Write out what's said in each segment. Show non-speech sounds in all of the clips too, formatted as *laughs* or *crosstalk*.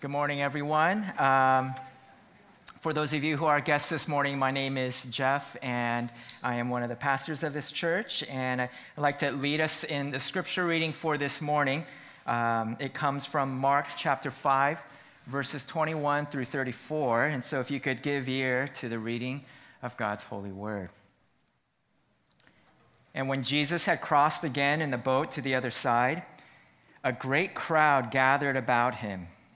Good morning, everyone. Um, for those of you who are guests this morning, my name is Jeff, and I am one of the pastors of this church. And I'd like to lead us in the scripture reading for this morning. Um, it comes from Mark chapter 5, verses 21 through 34. And so, if you could give ear to the reading of God's holy word. And when Jesus had crossed again in the boat to the other side, a great crowd gathered about him,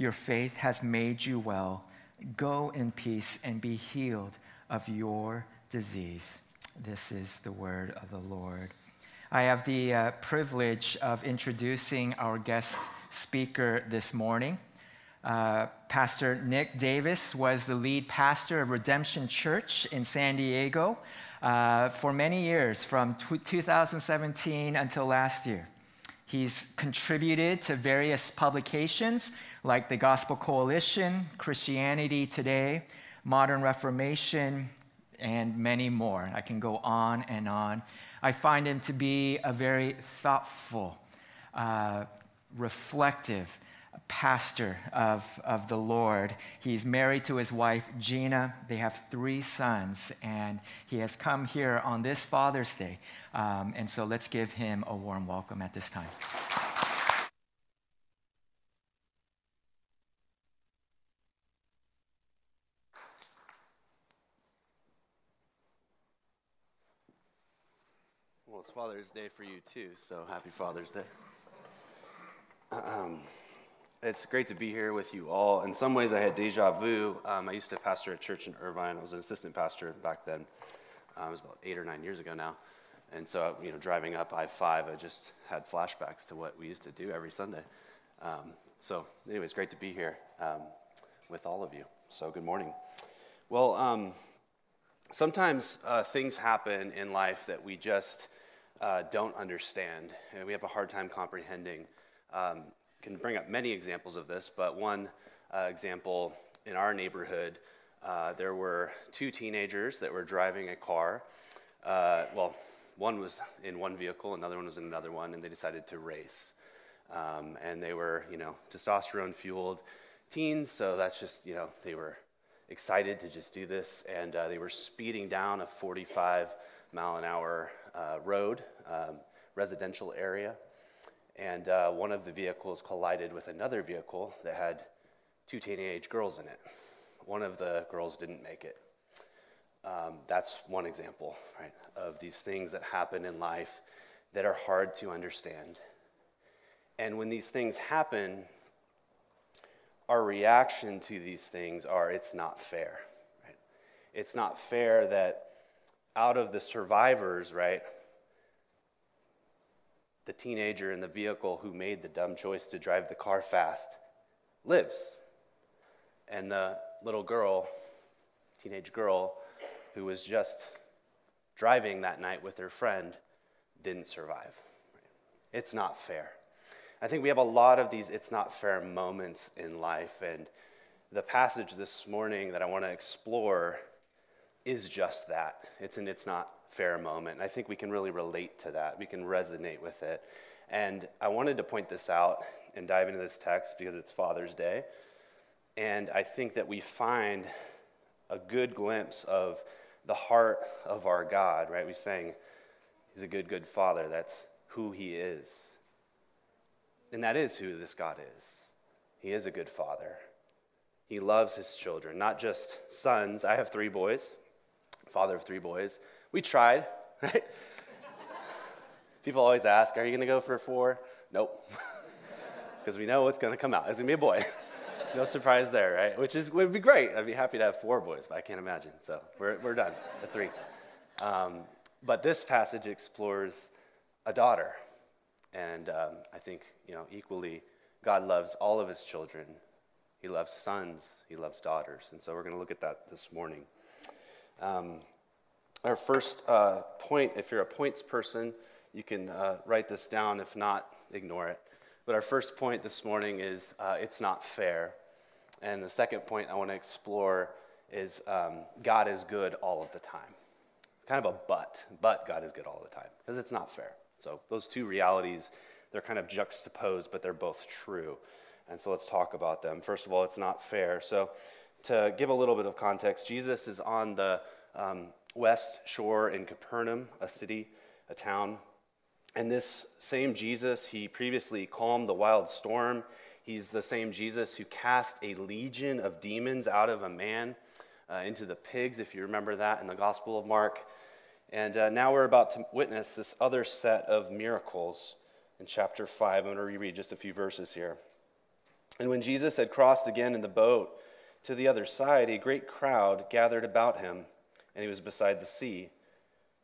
your faith has made you well. Go in peace and be healed of your disease. This is the word of the Lord. I have the uh, privilege of introducing our guest speaker this morning. Uh, pastor Nick Davis was the lead pastor of Redemption Church in San Diego uh, for many years, from t- 2017 until last year. He's contributed to various publications like the Gospel Coalition, Christianity Today, Modern Reformation, and many more. I can go on and on. I find him to be a very thoughtful, uh, reflective pastor of, of the Lord. He's married to his wife, Gina. They have three sons, and he has come here on this Father's Day. Um, and so let's give him a warm welcome at this time. Well, it's Father's Day for you too, so happy Father's Day. Um, *clears throat* it's great to be here with you all. In some ways, I had deja vu. Um, I used to pastor a church in Irvine. I was an assistant pastor back then. Um, it was about eight or nine years ago now. And so, you know, driving up I 5, I just had flashbacks to what we used to do every Sunday. Um, so, anyways, great to be here um, with all of you. So, good morning. Well, um, sometimes uh, things happen in life that we just uh, don't understand, and we have a hard time comprehending. Um, can bring up many examples of this, but one uh, example in our neighborhood, uh, there were two teenagers that were driving a car. Uh, well, one was in one vehicle, another one was in another one, and they decided to race. Um, and they were, you know, testosterone fueled teens, so that's just, you know, they were excited to just do this, and uh, they were speeding down a 45 mile an hour uh, road, um, residential area, and uh, one of the vehicles collided with another vehicle that had two teenage girls in it. One of the girls didn't make it. Um, that's one example, right, of these things that happen in life that are hard to understand. And when these things happen, our reaction to these things are it's not fair. Right? It's not fair that out of the survivors, right, the teenager in the vehicle who made the dumb choice to drive the car fast lives. And the little girl, teenage girl, who was just driving that night with her friend didn't survive. It's not fair. I think we have a lot of these it's not fair moments in life, and the passage this morning that I want to explore is just that. It's an it's not fair moment. And I think we can really relate to that. We can resonate with it. And I wanted to point this out and dive into this text because it's Father's Day. And I think that we find a good glimpse of the heart of our God, right? We sang, He's a good, good Father. That's who He is. And that is who this God is. He is a good Father. He loves His children, not just sons. I have three boys, father of three boys. We tried, *laughs* right? People always ask, Are you going to go for four? Nope. *laughs* Because we know what's going to come out. It's going to be a boy. *laughs* no surprise there, right? Which is, would be great. I'd be happy to have four boys, but I can't imagine. So we're, we're done at three. Um, but this passage explores a daughter. And um, I think, you know, equally, God loves all of his children. He loves sons, he loves daughters. And so we're going to look at that this morning. Um, our first uh, point, if you're a points person, you can uh, write this down. If not, ignore it. But our first point this morning is uh, it's not fair. And the second point I want to explore is um, God is good all of the time. Kind of a but, but God is good all the time because it's not fair. So those two realities, they're kind of juxtaposed, but they're both true. And so let's talk about them. First of all, it's not fair. So to give a little bit of context, Jesus is on the um, west shore in Capernaum, a city, a town. And this same Jesus, he previously calmed the wild storm. He's the same Jesus who cast a legion of demons out of a man uh, into the pigs, if you remember that in the Gospel of Mark. And uh, now we're about to witness this other set of miracles in chapter 5. I'm going to reread just a few verses here. And when Jesus had crossed again in the boat to the other side, a great crowd gathered about him, and he was beside the sea.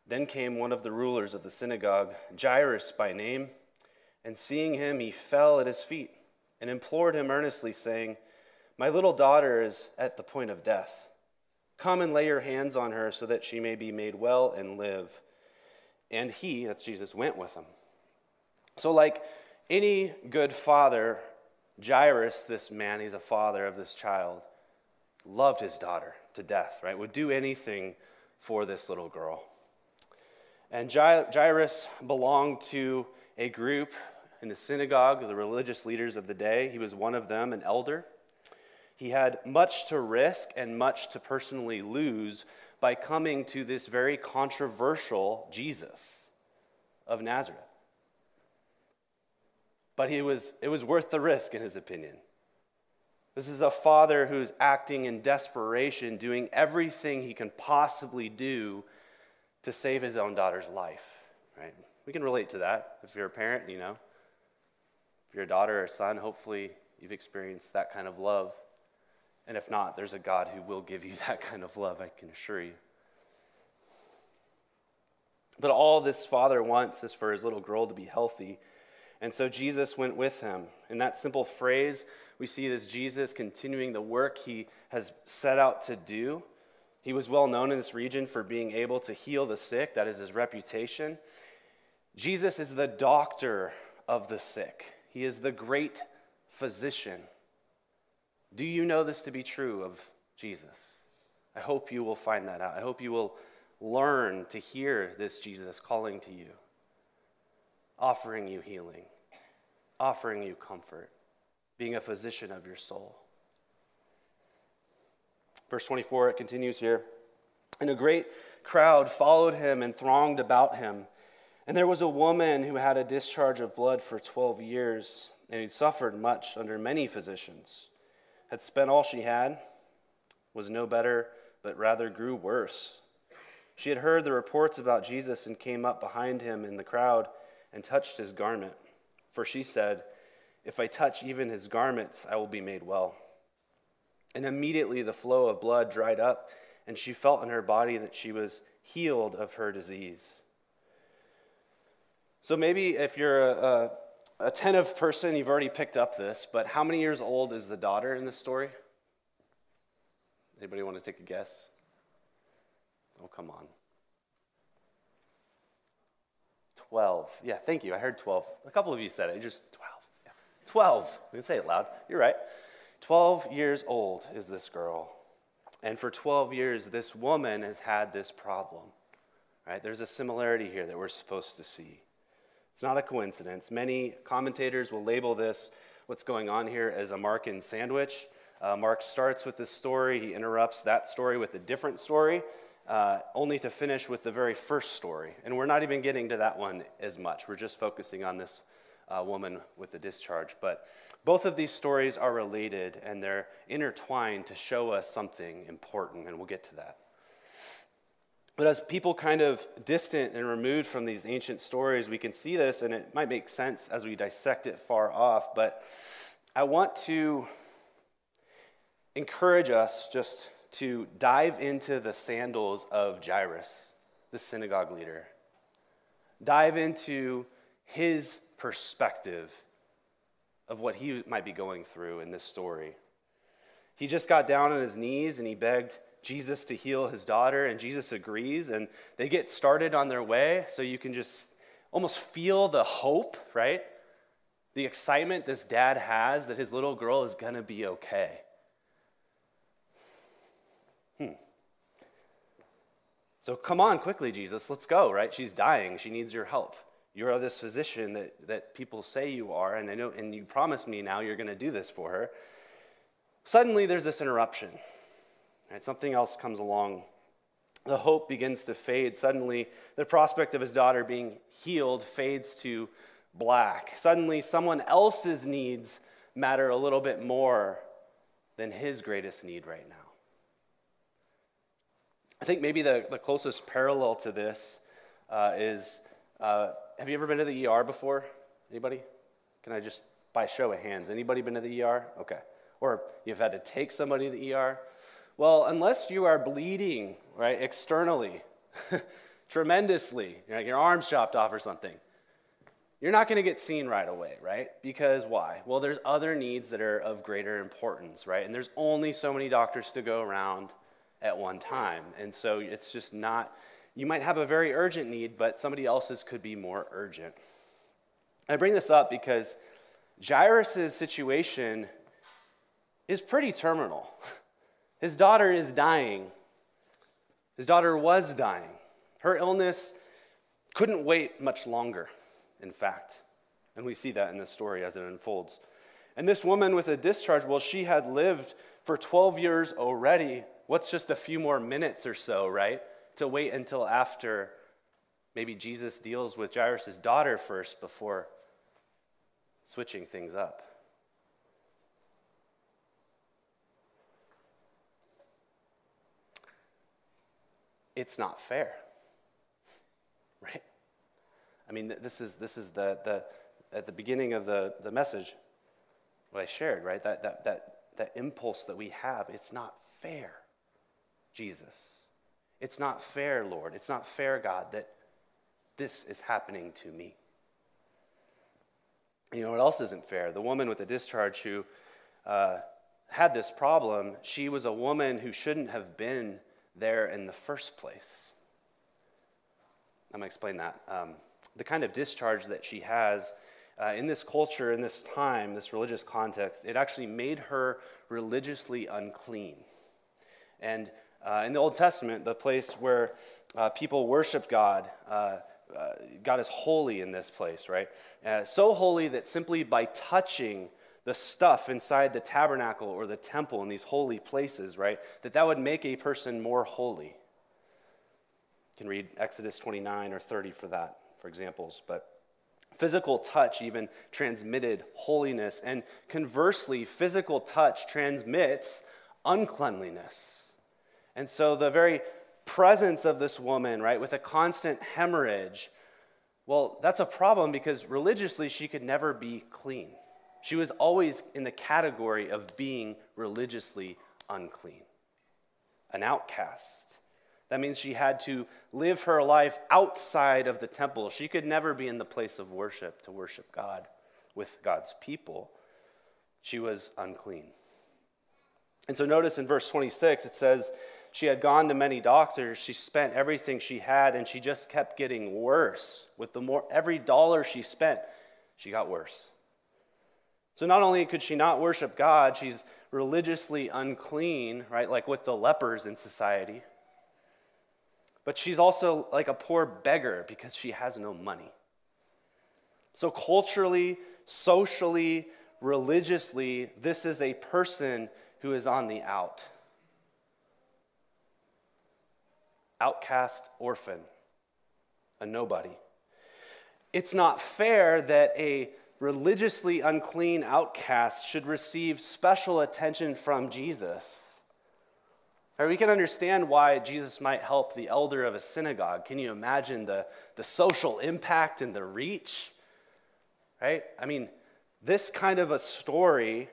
Then came one of the rulers of the synagogue, Jairus by name, and seeing him, he fell at his feet and implored him earnestly, saying, My little daughter is at the point of death. Come and lay your hands on her so that she may be made well and live. And he, that's Jesus, went with him. So, like any good father, Jairus, this man, he's a father of this child, loved his daughter to death, right? Would do anything for this little girl. And Jairus belonged to a group in the synagogue, the religious leaders of the day. He was one of them, an elder. He had much to risk and much to personally lose by coming to this very controversial Jesus of Nazareth. But he was, it was worth the risk, in his opinion. This is a father who's acting in desperation, doing everything he can possibly do to save his own daughter's life, right? We can relate to that. If you're a parent, you know, if you're a daughter or son, hopefully you've experienced that kind of love. And if not, there's a God who will give you *laughs* that kind of love, I can assure you. But all this father wants is for his little girl to be healthy. And so Jesus went with him. In that simple phrase, we see this Jesus continuing the work he has set out to do. He was well known in this region for being able to heal the sick, that is his reputation. Jesus is the doctor of the sick. He is the great physician. Do you know this to be true of Jesus? I hope you will find that out. I hope you will learn to hear this Jesus calling to you, offering you healing, offering you comfort, being a physician of your soul. Verse 24, it continues here. And a great crowd followed him and thronged about him. And there was a woman who had a discharge of blood for 12 years, and who suffered much under many physicians, had spent all she had, was no better, but rather grew worse. She had heard the reports about Jesus and came up behind him in the crowd and touched his garment. For she said, If I touch even his garments, I will be made well. And immediately the flow of blood dried up, and she felt in her body that she was healed of her disease. So maybe if you're a, a, attentive person, you've already picked up this, but how many years old is the daughter in this story? Anybody want to take a guess? Oh, come on. 12. Yeah, thank you. I heard 12. A couple of you said it. Just 12. Yeah. 12. I didn't say it loud. You're right. 12 years old is this girl. And for 12 years, this woman has had this problem. Right? There's a similarity here that we're supposed to see. It's not a coincidence. Many commentators will label this, what's going on here, as a Mark Markan sandwich. Uh, Mark starts with this story, he interrupts that story with a different story, uh, only to finish with the very first story. And we're not even getting to that one as much. We're just focusing on this uh, woman with the discharge. But both of these stories are related and they're intertwined to show us something important, and we'll get to that. But as people kind of distant and removed from these ancient stories, we can see this, and it might make sense as we dissect it far off. But I want to encourage us just to dive into the sandals of Jairus, the synagogue leader. Dive into his perspective of what he might be going through in this story. He just got down on his knees and he begged Jesus to heal his daughter, and Jesus agrees, and they get started on their way. So you can just almost feel the hope, right? The excitement this dad has that his little girl is gonna be okay. Hmm. So come on quickly, Jesus, let's go, right? She's dying, she needs your help. You are this physician that, that people say you are, and I know, and you promise me now you're going to do this for her. Suddenly, there's this interruption. Right? Something else comes along. The hope begins to fade. Suddenly, the prospect of his daughter being healed fades to black. Suddenly, someone else's needs matter a little bit more than his greatest need right now. I think maybe the, the closest parallel to this uh, is uh, have you ever been to the ER before? Anybody? Can I just, by show of hands, anybody been to the ER? Okay. Or you've had to take somebody to the ER? Well, unless you are bleeding, right, externally, *laughs* tremendously, you know, your arm's chopped off or something, you're not going to get seen right away, right? Because why? Well, there's other needs that are of greater importance, right? And there's only so many doctors to go around at one time. And so it's just not you might have a very urgent need, but somebody else's could be more urgent. I bring this up because Jairus' situation is pretty terminal. *laughs* His daughter is dying. His daughter was dying. Her illness couldn't wait much longer, in fact. And we see that in this story as it unfolds. And this woman with a discharge, well, she had lived for 12 years already. What's just a few more minutes or so, right? To wait until after maybe Jesus deals with Jairus' daughter first before switching things up. It's not fair, *laughs* right? I mean, this is, this is the, the, at the beginning of the, the message, what I shared, right? That, that, that, that impulse that we have, it's not fair, Jesus. It's not fair, Lord. It's not fair, God, that this is happening to me. You know what else isn't fair? The woman with the discharge who uh, had this problem, she was a woman who shouldn't have been there in the first place. I'm going to explain that. Um, the kind of discharge that she has uh, in this culture, in this time, this religious context, it actually made her religiously unclean. And uh, in the Old Testament, the place where uh, people worship God, uh, uh God is holy in this place, right? Uh, so holy that simply by touching the stuff inside the tabernacle or the temple in these holy places, right, that that would make a person more holy. You can read Exodus 29 or 30 for that, for examples. But physical touch even transmitted holiness, and conversely, physical touch transmits uncleanliness. And so the very presence of this woman, right, with a constant hemorrhage, well, that's a problem because religiously she could never be clean. She was always in the category of being religiously unclean, an outcast. That means she had to live her life outside of the temple. She could never be in the place of worship to worship God with God's people. She was unclean. And so notice in verse 26, it says, she had gone to many doctors. She spent everything she had, and she just kept getting worse. With the more every dollar she spent, she got worse. So not only could she not worship God, she's religiously unclean, right? Like with the lepers in society. But she's also like a poor beggar because she has no money. So, culturally, socially, religiously, this is a person who is on the out. Outcast orphan, a nobody. It's not fair that a religiously unclean outcast should receive special attention from Jesus. Or we can understand why Jesus might help the elder of a synagogue. Can you imagine the, the social impact and the reach? Right? I mean, this kind of a story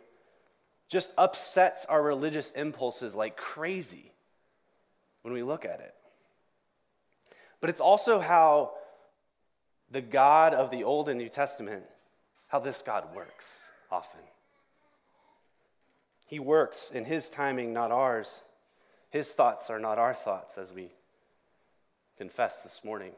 just upsets our religious impulses like crazy when we look at it. But it's also how the God of the Old and New Testament, how this God works often. He works in His timing, not ours. His thoughts are not our thoughts, as we confess this morning.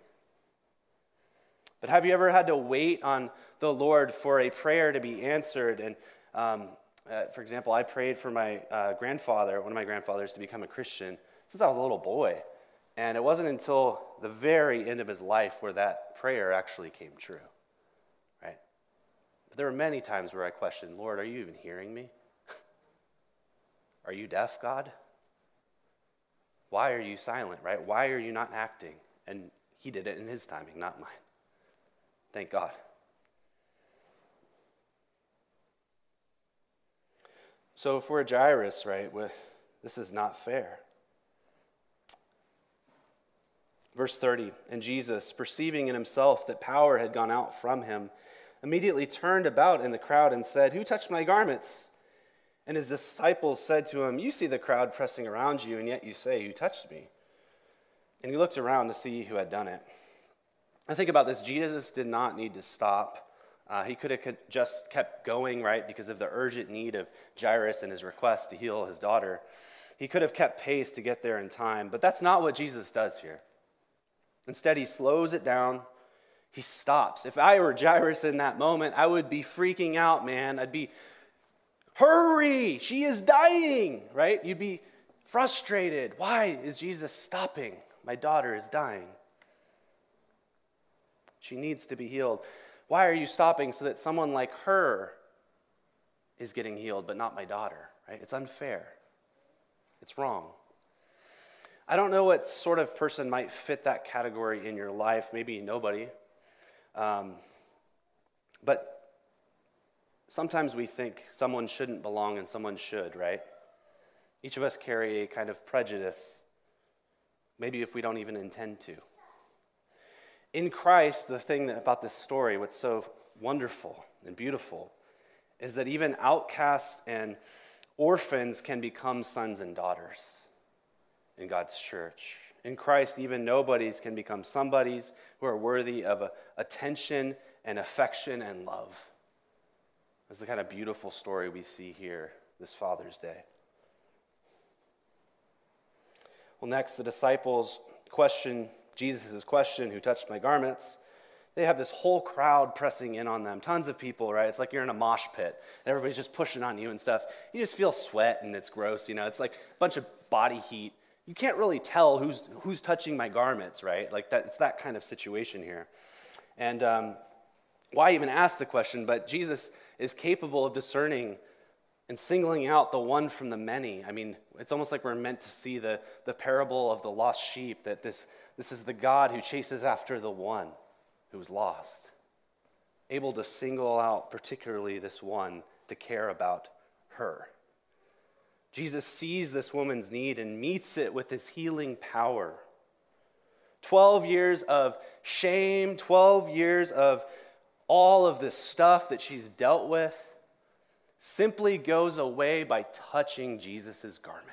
But have you ever had to wait on the Lord for a prayer to be answered? And um, uh, for example, I prayed for my uh, grandfather, one of my grandfathers, to become a Christian since I was a little boy. And it wasn't until the very end of his life where that prayer actually came true. Right? But there were many times where I questioned, Lord, are you even hearing me? are you deaf, God? Why are you silent, right? Why are you not acting? And he did it in his timing, not mine. Thank God. So we're Jairus, right, this is not fair. Verse 30 And Jesus, perceiving in himself that power had gone out from him, immediately turned about in the crowd and said, Who touched my garments? And his disciples said to him, You see the crowd pressing around you, and yet you say, Who touched me? And he looked around to see who had done it. I think about this Jesus did not need to stop. Uh, he could have just kept going, right, because of the urgent need of Jairus and his request to heal his daughter. He could have kept pace to get there in time, but that's not what Jesus does here. Instead, he slows it down. He stops. If I were Jairus in that moment, I would be freaking out, man. I'd be, hurry, she is dying, right? You'd be frustrated. Why is Jesus stopping? My daughter is dying. She needs to be healed. Why are you stopping so that someone like her is getting healed, but not my daughter, right? It's unfair. It's wrong. I don't know what sort of person might fit that category in your life. Maybe nobody. Um, but sometimes we think someone shouldn't belong and someone should, right? Each of us carry a kind of prejudice, maybe if we don't even intend to. In Christ, the thing about this story, what's so wonderful and beautiful, is that even outcasts and orphans can become sons and daughters in God's church. In Christ, even nobodies can become somebodies who are worthy of uh, attention and affection and love. That's the kind of beautiful story we see here this Father's Day. Well, next, the disciples question Jesus' question, Who touched my garments? They have this whole crowd pressing in on them. Tons of people, right? It's like you're in a mosh pit and everybody's just pushing on you and stuff. You just feel sweat and it's gross, you know? It's like a bunch of body heat you can't really tell who's, who's touching my garments, right? Like that, it's that kind of situation here. And um, why even ask the question? But Jesus is capable of discerning and singling out the one from the many. I mean, it's almost like we're meant to see the, the parable of the lost sheep, that this, this is the God who chases after the one who was lost, able to single out particularly this one to care about her. Jesus sees this woman's need and meets it with his healing power. 12 years of shame, 12 years of all of this stuff that she's dealt with simply goes away by touching Jesus' garment.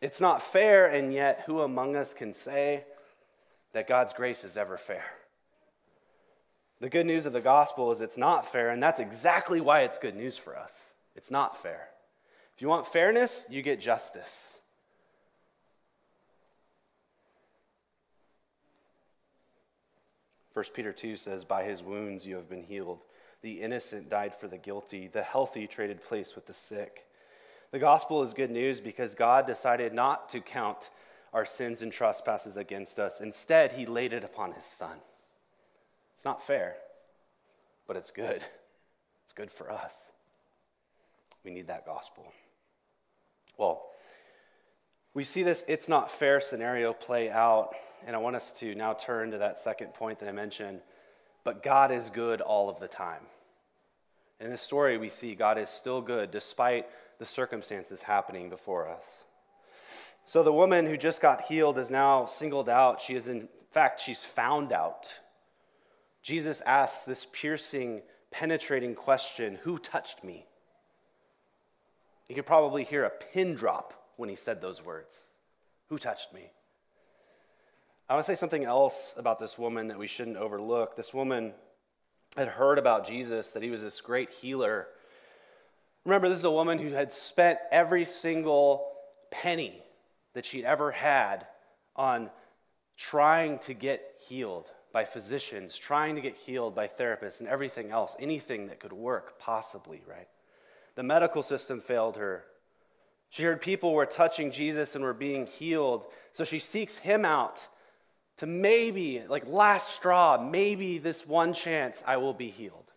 It's not fair, and yet, who among us can say that God's grace is ever fair? The good news of the gospel is it's not fair, and that's exactly why it's good news for us. It's not fair. If you want fairness, you get justice. First Peter 2 says, By his wounds you have been healed. The innocent died for the guilty. The healthy traded place with the sick. The gospel is good news because God decided not to count our sins and trespasses against us. Instead, he laid it upon his son. It's not fair, but it's good. It's good for us. We need that gospel. Well, we see this it's not fair scenario play out, and I want us to now turn to that second point that I mentioned. But God is good all of the time. In this story, we see God is still good despite the circumstances happening before us. So the woman who just got healed is now singled out. She is, in fact, she's found out. Jesus asks this piercing, penetrating question Who touched me? You could probably hear a pin drop when he said those words Who touched me? I want to say something else about this woman that we shouldn't overlook. This woman had heard about Jesus, that he was this great healer. Remember, this is a woman who had spent every single penny that she'd ever had on trying to get healed by physicians, trying to get healed by therapists, and everything else, anything that could work, possibly, right? The medical system failed her. She heard people were touching Jesus and were being healed, so she seeks him out to maybe, like last straw, maybe this one chance I will be healed.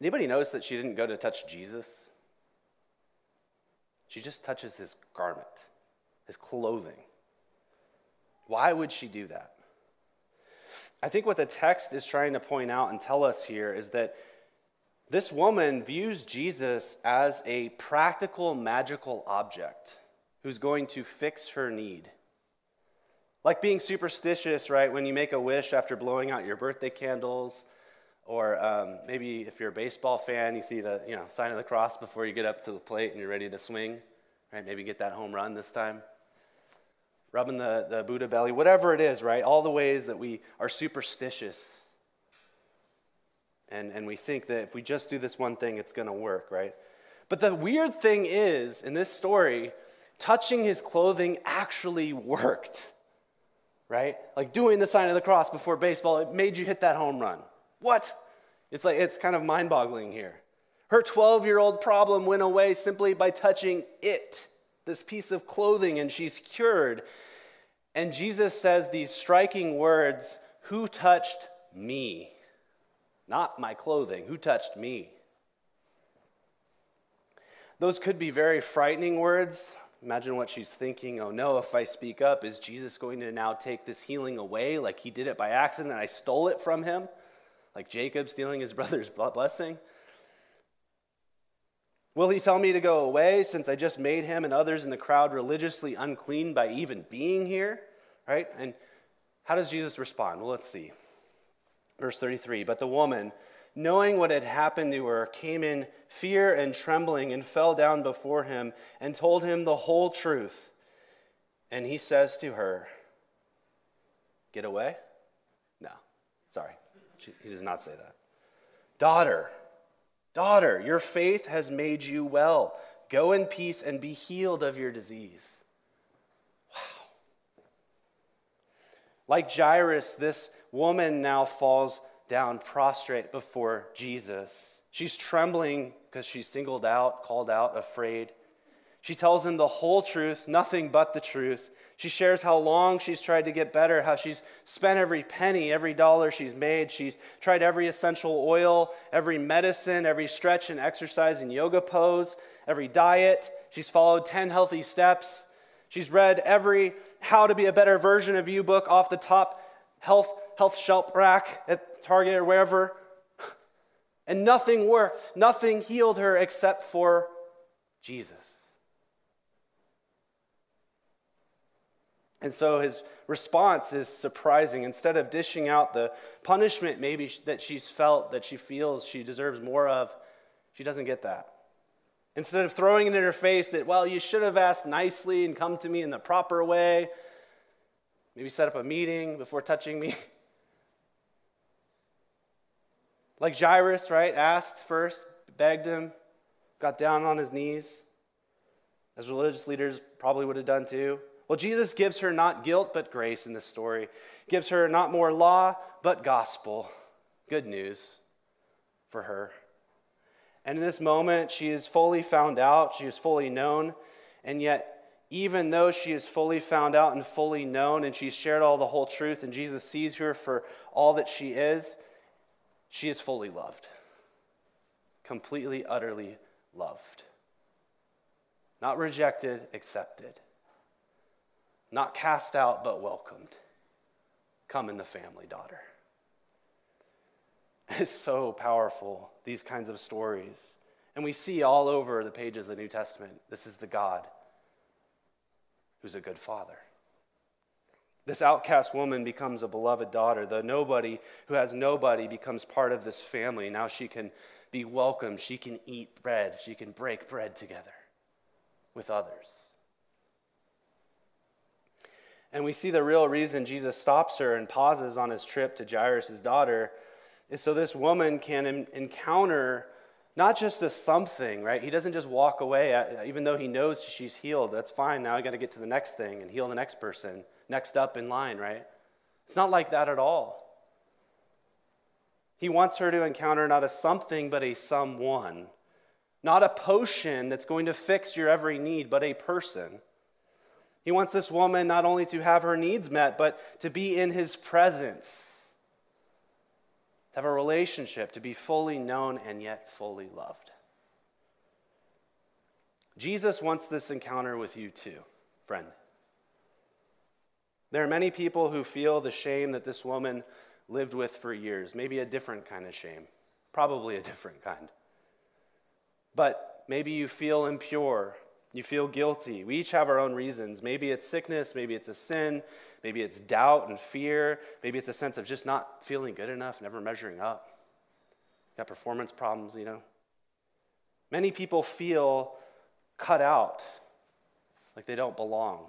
Anybody notice that she didn't go to touch Jesus? She just touches his garment, his clothing. Why would she do that? I think what the text is trying to point out and tell us here is that this woman views Jesus as a practical, magical object who's going to fix her need. Like being superstitious, right? When you make a wish after blowing out your birthday candles, or um, maybe if you're a baseball fan, you see the you know sign of the cross before you get up to the plate and you're ready to swing, right? Maybe get that home run this time. Rubbing the, the Buddha belly, whatever it is, right? All the ways that we are superstitious. And, and we think that if we just do this one thing, it's going to work, right? But the weird thing is, in this story, touching his clothing actually worked, right? Like doing the sign of the cross before baseball, it made you hit that home run. What? It's like it's kind of mind-boggling here. Her 12-year-old problem went away simply by touching it, this piece of clothing, and she's cured. And Jesus says these striking words, "Who touched me?" Not my clothing. Who touched me? Those could be very frightening words. Imagine what she's thinking. Oh no, if I speak up, is Jesus going to now take this healing away like he did it by accident and I stole it from him? like Jacob stealing his *laughs* brother's blessing? Will he tell me to go away since I just made him and others in the crowd religiously unclean by even being here? Right? And how does Jesus respond? Well, let's see. Verse 33 But the woman, knowing what had happened to her, came in fear and trembling and fell down before him and told him the whole truth. And he says to her, Get away? No, sorry. He does not say that. Daughter, daughter, your faith has made you well. Go in peace and be healed of your disease. Wow. Like Jairus, this woman now falls down prostrate before Jesus. She's trembling because she's singled out, called out, afraid. She tells him the whole truth, nothing but the truth. She shares how long she's tried to get better, how she's spent every penny, every dollar she's made. She's tried every essential oil, every medicine, every stretch and exercise and yoga pose, every diet. She's followed 10 healthy steps. She's read every How to Be a Better Version of You book off the top health, health shelf rack at Target or wherever. And nothing worked. Nothing healed her except for Jesus. And so his response is surprising. Instead of dishing out the punishment maybe that she's felt, that she feels she deserves more of, she doesn't get that. Instead of throwing it in her face that, well, you should have asked nicely and come to me in the proper way, maybe set up a meeting before touching me. *laughs* like Jairus, right? Asked first, begged him, got down on his knees, as religious leaders probably would have done too. Well, Jesus gives her not guilt, but grace in this story, gives her not more law, but gospel. Good news for her. And in this moment, she is fully found out, she is fully known, and yet, even though she is fully found out and fully known, and she's shared all the whole truth, and Jesus sees her for all that she is, she is fully loved. Completely, utterly loved. Not rejected, accepted. Not cast out, but welcomed. Come in the family, daughter. *laughs* It's so powerful, these kinds of stories. And we see all over the pages of the New Testament this is the God who's a good father. This outcast woman becomes a beloved daughter. The nobody who has nobody becomes part of this family. Now she can be welcomed. She can eat bread. She can break bread together with others. And we see the real reason Jesus stops her and pauses on his trip to Jairus' daughter is so this woman can encounter not just the something, right? He doesn't just walk away, uh, even though he knows she's healed. That's fine. Now I got to get to the next thing and heal the next person, next up in line, right? It's not like that at all. He wants her to encounter not a something, but a someone. Not a potion that's going to fix your every need, but a person. He wants this woman not only to have her needs met, but to be in his presence, to have a relationship, to be fully known and yet fully loved. Jesus wants this encounter with you too, friend. There are many people who feel the shame that this woman lived with for years, maybe a different kind of shame, probably a different kind. But maybe you feel impure you feel guilty. We each have our own reasons. Maybe it's sickness, maybe it's a sin, maybe it's doubt and fear, maybe it's a sense of just not feeling good enough, never measuring up. Got performance problems, you know. Many people feel cut out, like they don't belong.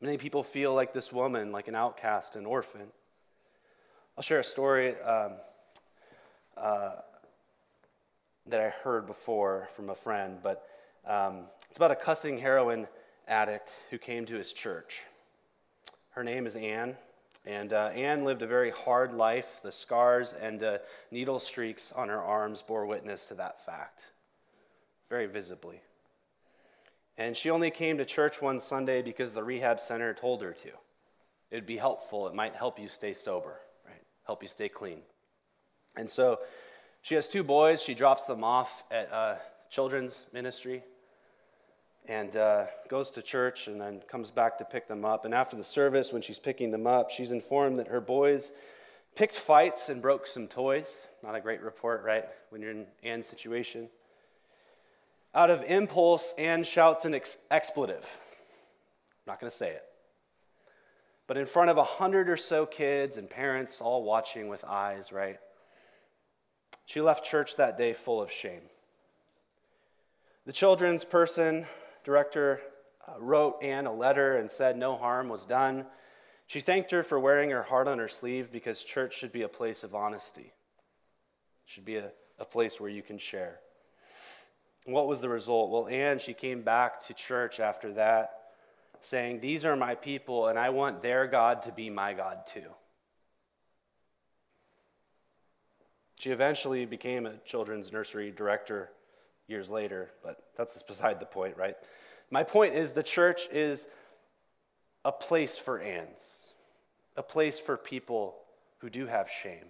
Many people feel like this woman, like an outcast, an orphan. I'll share a story um, uh, that I heard before from a friend, but um, it's about a cussing heroin addict who came to his church. Her name is Anne, and uh, Anne lived a very hard life. The scars and the needle streaks on her arms bore witness to that fact, very visibly. And she only came to church one Sunday because the rehab center told her to. It'd be helpful, it might help you stay sober, right? Help you stay clean. And so she has two boys. She drops them off at a children's ministry and uh, goes to church and then comes back to pick them up. And after the service, when she's picking them up, she's informed that her boys picked fights and broke some toys. Not a great report, right? When you're in Anne's situation. Out of impulse, Anne shouts an ex- expletive. I'm not going to say it. But in front of a hundred or so kids and parents all watching with eyes, right? She left church that day full of shame. The children's person director uh, wrote Anne a letter and said no harm was done. She thanked her for wearing her heart on her sleeve because church should be a place of honesty. It should be a, a place where you can share. what was the result? Well, Anne, she came back to church after that saying, These are my people, and I want their God to be my God too. She eventually became a children's nursery director years later, but that's beside the point, right? My point is the church is a place for Anns, a place for people who do have shame.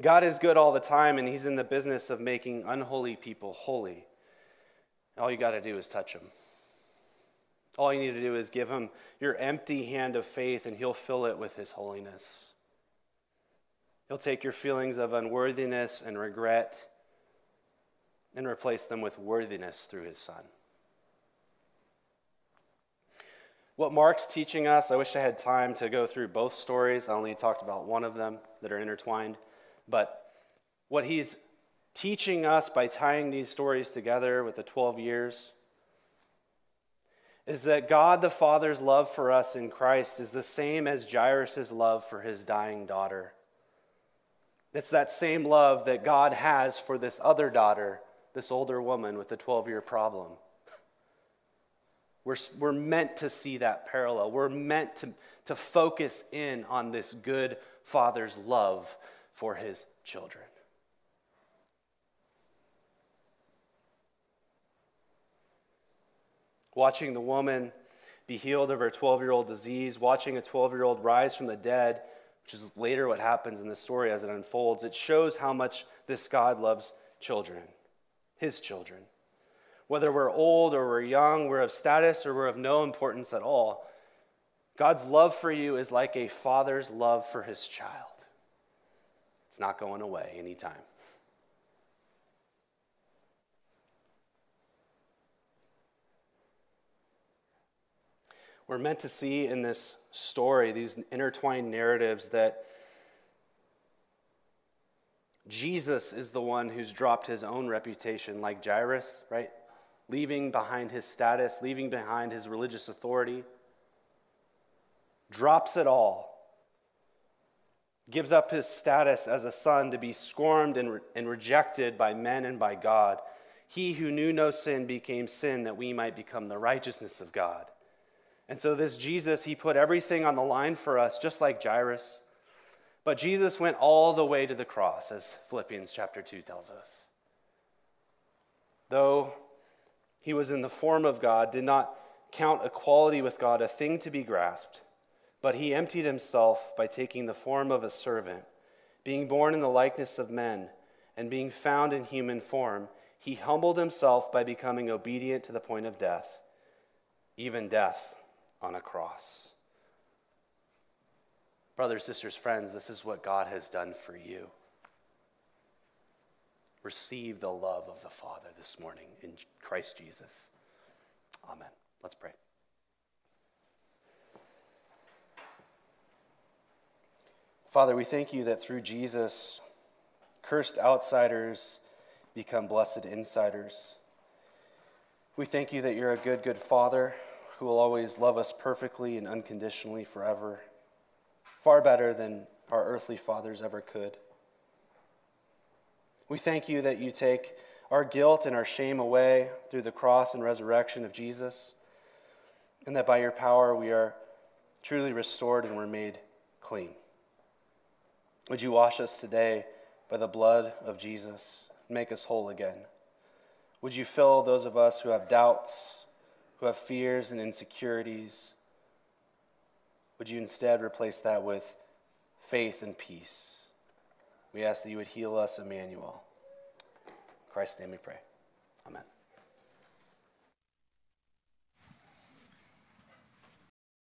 God is good all the time, and He's in the business of making unholy people holy. All you got to do is touch Him. All you need to do is give Him your empty hand of faith, and He'll fill it with His holiness. He'll take your feelings of unworthiness and regret and replace them with worthiness through his son. What Mark's teaching us, I wish I had time to go through both stories. I only talked about one of them that are intertwined. But what he's teaching us by tying these stories together with the 12 years is that God the Father's love for us in Christ is the same as Jairus' love for his dying daughter. It's that same love that God has for this other daughter this older woman with a 12 year problem. We're, we're meant to see that parallel. We're meant to, to focus in on this good father's love for his children. Watching the woman be healed of her 12 year old disease, watching a 12 year old rise from the dead, which is later what happens in the story as it unfolds, it shows how much this God loves children, his children. Whether we're old or we're young, we're of status or we're of no importance at all, God's love for you is like a father's love for his child. It's not going away anytime. We're meant to see in this story, these intertwined narratives, that Jesus is the one who's dropped his own reputation, like Jairus, right? Leaving behind his status, leaving behind his religious authority, drops it all, gives up his status as a son to be scorned and, re- and rejected by men and by God. He who knew no sin became sin that we might become the righteousness of God. And so, this Jesus, he put everything on the line for us, just like Jairus. But Jesus went all the way to the cross, as Philippians chapter 2 tells us. Though he was in the form of God, did not count equality with God a thing to be grasped, but he emptied himself by taking the form of a servant. Being born in the likeness of men, and being found in human form, he humbled himself by becoming obedient to the point of death, even death on a cross. Brothers, sisters, friends, this is what God has done for you. Receive the love of the Father this morning in Christ Jesus. Amen. Let's pray. Father, we thank you that through Jesus, cursed outsiders become blessed insiders. We thank you that you're a good, good Father who will always love us perfectly and unconditionally forever, far better than our earthly fathers ever could. We thank you that you take our guilt and our shame away through the cross and resurrection of Jesus, and that by your power we are truly restored and we're made clean. Would you wash us today by the blood of Jesus make us whole again? Would you fill those of us who have doubts, who have fears and insecurities, would you instead replace that with faith and peace? We ask that you would heal us, Emmanuel. In Christ's name we pray. Amen.